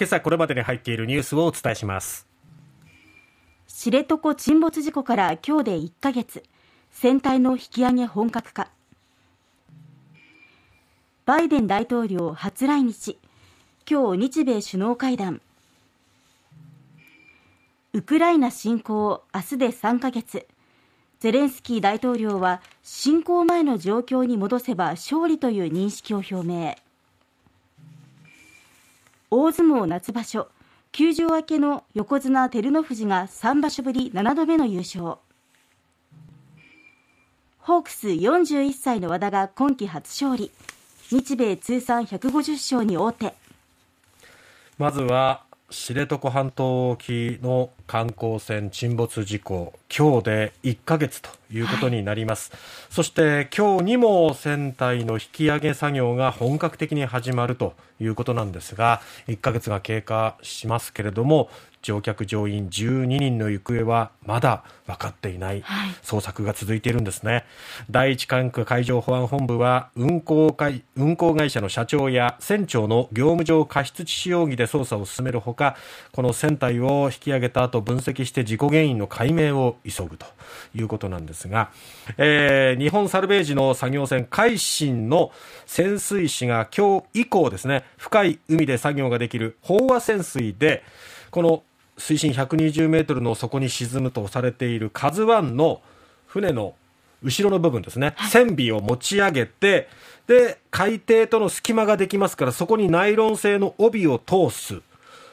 今朝これまでに入っているニュースをお伝えします。知床沈没事故から今日で1ヶ月。船体の引き上げ本格化。バイデン大統領初来日。今日日米首脳会談。ウクライナ侵攻明日で3ヶ月。ゼレンスキー大統領は侵攻前の状況に戻せば勝利という認識を表明。大相撲夏場所。休場明けの横綱照ノ富士が3場所ぶり7度目の優勝。ホークス41歳の和田が今季初勝利。日米通算150勝に王手。まずは知床半島沖の観光船沈没事故。今日で1ヶ月ということになります、はい、そして今日にも船体の引き上げ作業が本格的に始まるということなんですが1ヶ月が経過しますけれども乗客乗員12人の行方はまだ分かっていない、はい、捜索が続いているんですね。第一管区海上保安本部は運航会運航会社の社長や船長の業務上過失致死容疑で捜査を進めるほかこの船体を引き上げた後分析して事故原因の解明を急ぐということなんですが、えー、日本サルベージの作業船海進の潜水士が今日以降ですね深い海で作業ができる飽和潜水でこの水深120メートルの底に沈むとされている KAZUI の船の後ろの部分ですね、船尾を持ち上げて、で、海底との隙間ができますから、そこにナイロン製の帯を通す。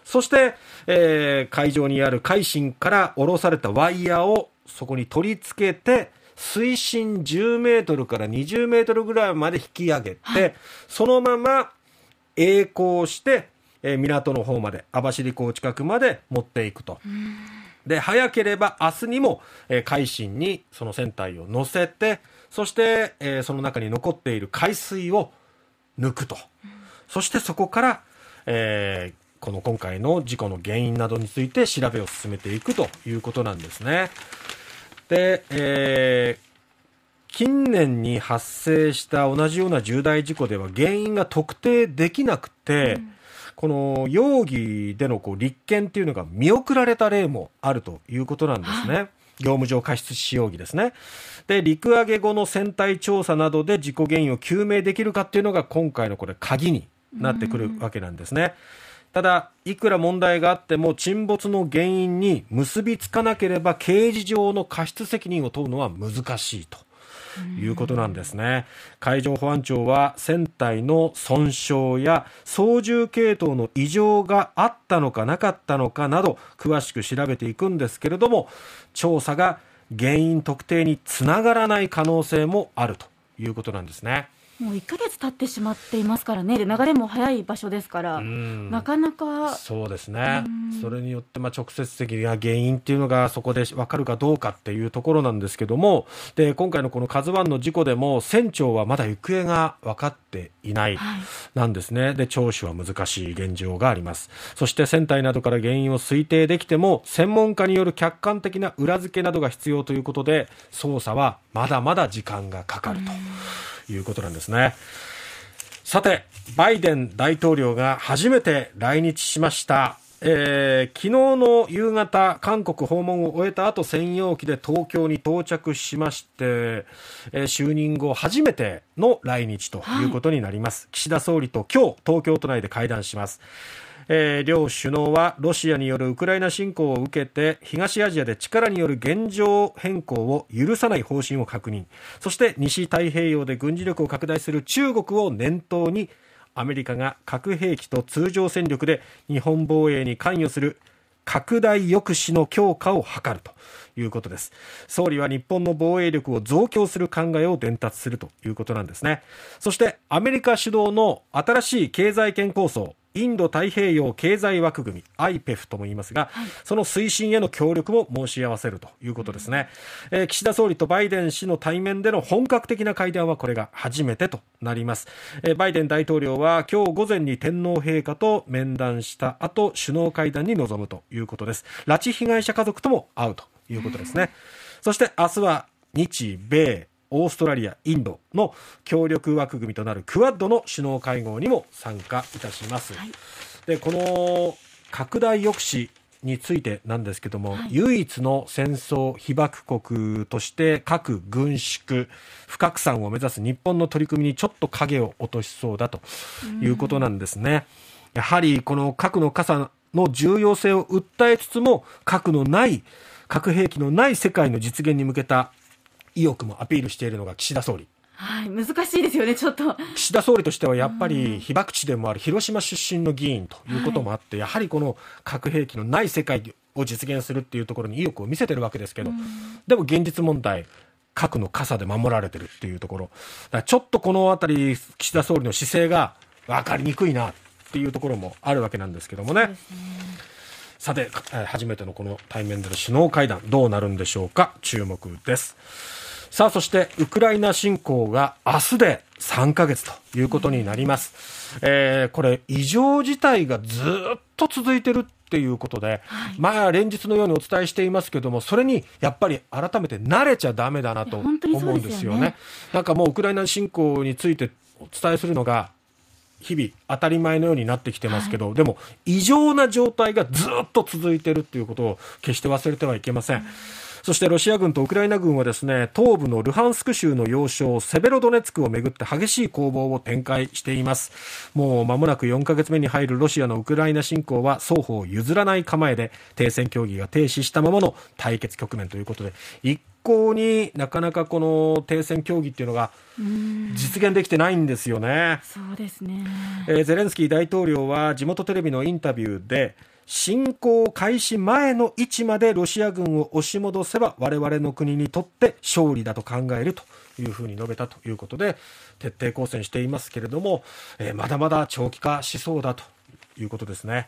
そして、えー、海上にある海進から下ろされたワイヤーをそこに取り付けて、水深10メートルから20メートルぐらいまで引き上げて、はい、そのまま曳航して、えー、港の方まで網走港近くまで持っていくと。で早ければ明日にも、えー、海進にその船体を乗せてそして、えー、その中に残っている海水を抜くと、そしてそこから、えー、この今回の事故の原因などについて調べを進めていくということなんですね。で、えー近年に発生した同じような重大事故では原因が特定できなくて、うんこの容疑でのこう立件っていうのが見送られた例もあるということなんですね。はい業務上過失致死容疑ですね。で、陸揚げ後の船体調査などで事故原因を究明できるかっていうのが今回のこれ鍵になってくるわけなんですね。ただ、いくら問題があっても沈没の原因に結びつかなければ刑事上の過失責任を問うのは難しいと。いうことなんですね海上保安庁は船体の損傷や操縦系統の異常があったのかなかったのかなど詳しく調べていくんですけれども調査が原因特定につながらない可能性もあるということなんですね。もう1か月経ってしまっていますからね、流れも早い場所ですから、なかなかそうですね、それによってまあ直接的な原因っていうのがそこで分かるかどうかっていうところなんですけども、で今回のこの KAZＵ1 の事故でも、船長はまだ行方が分かっていないなんですね、はい、で聴取は難しい現状があります、そして船体などから原因を推定できても、専門家による客観的な裏付けなどが必要ということで、捜査はまだまだ時間がかかると。いうことなんですね。さて、バイデン大統領が初めて来日しました。えー、昨日の夕方、韓国訪問を終えた後、専用機で東京に到着しまして、えー、就任後初めての来日ということになります。はい、岸田総理と今日、東京都内で会談します。えー、両首脳はロシアによるウクライナ侵攻を受けて東アジアで力による現状変更を許さない方針を確認。そして西太平洋で軍事力を拡大する中国を念頭にアメリカが核兵器と通常戦力で日本防衛に関与する拡大抑止の強化を図るということです。総理は日本の防衛力を増強する考えを伝達するということなんですね。そしてアメリカ主導の新しい経済圏構想インド太平洋経済枠組み IPEF とも言いますが、はい、その推進への協力も申し合わせるということですね、えー、岸田総理とバイデン氏の対面での本格的な会談はこれが初めてとなります、えー、バイデン大統領は今日午前に天皇陛下と面談した後首脳会談に臨むということです。拉致被害者家族とも会うということですね。そして明日は日米オーストラリア、インドの協力枠組みとなるクアッドの首脳会合にも参加いたします。はいでこの拡大抑止についてなんですけども、はい、唯一の戦争被爆国として核軍縮不拡散を目指す日本の取り組みにちょっと影を落としそうだということなんですね。やはりこの核の傘の重要性を訴えつつも核のない核兵器のない世界の実現に向けた意欲もアピールしているのが岸田総理。はい、難しいですよね、ちょっと。岸田総理としてはやっぱり被爆地でもある広島出身の議員ということもあって、はい、やはりこの核兵器のない世界を実現するっていうところに意欲を見せてるわけですけど、でも現実問題、核の傘で守られてるっていうところ、ちょっとこのあたり、岸田総理の姿勢が分かりにくいなっていうところもあるわけなんですけどもね。さて、初めてのこの対面での首脳会談、どうなるんでしょうか、注目です。さあ、そしてウクライナ侵攻が明日で3ヶ月ということになります。えー、これ、異常事態がずっと続いてるっていうことで、はい、まあ連日のようにお伝えしていますけども、それにやっぱり改めて慣れちゃだめだなと思うんですよね。よねなんかもうウクライナ侵攻についてお伝えするのが、日々当たり前のようになってきてますけど、はい、でも異常な状態がずっと続いているということを決して忘れてはいけません。うんそしてロシア軍とウクライナ軍はですね東部のルハンスク州の要衝セベロドネツクをめぐって激しい攻防を展開しています。もう間もなく4ヶ月目に入るロシアのウクライナ侵攻は双方譲らない構えで停戦協議が停止したままの対決局面ということで一向になかなかこの停戦協議っていうのが実現できてないんですよね。そうですね、えー、ゼレンスキー大統領は地元テレビのインタビューで侵攻開始前の位置までロシア軍を押し戻せば我々の国にとって勝利だと考えるというふうに述べたということで徹底抗戦していますけれども、えー、まだまだ長期化しそうだということですね、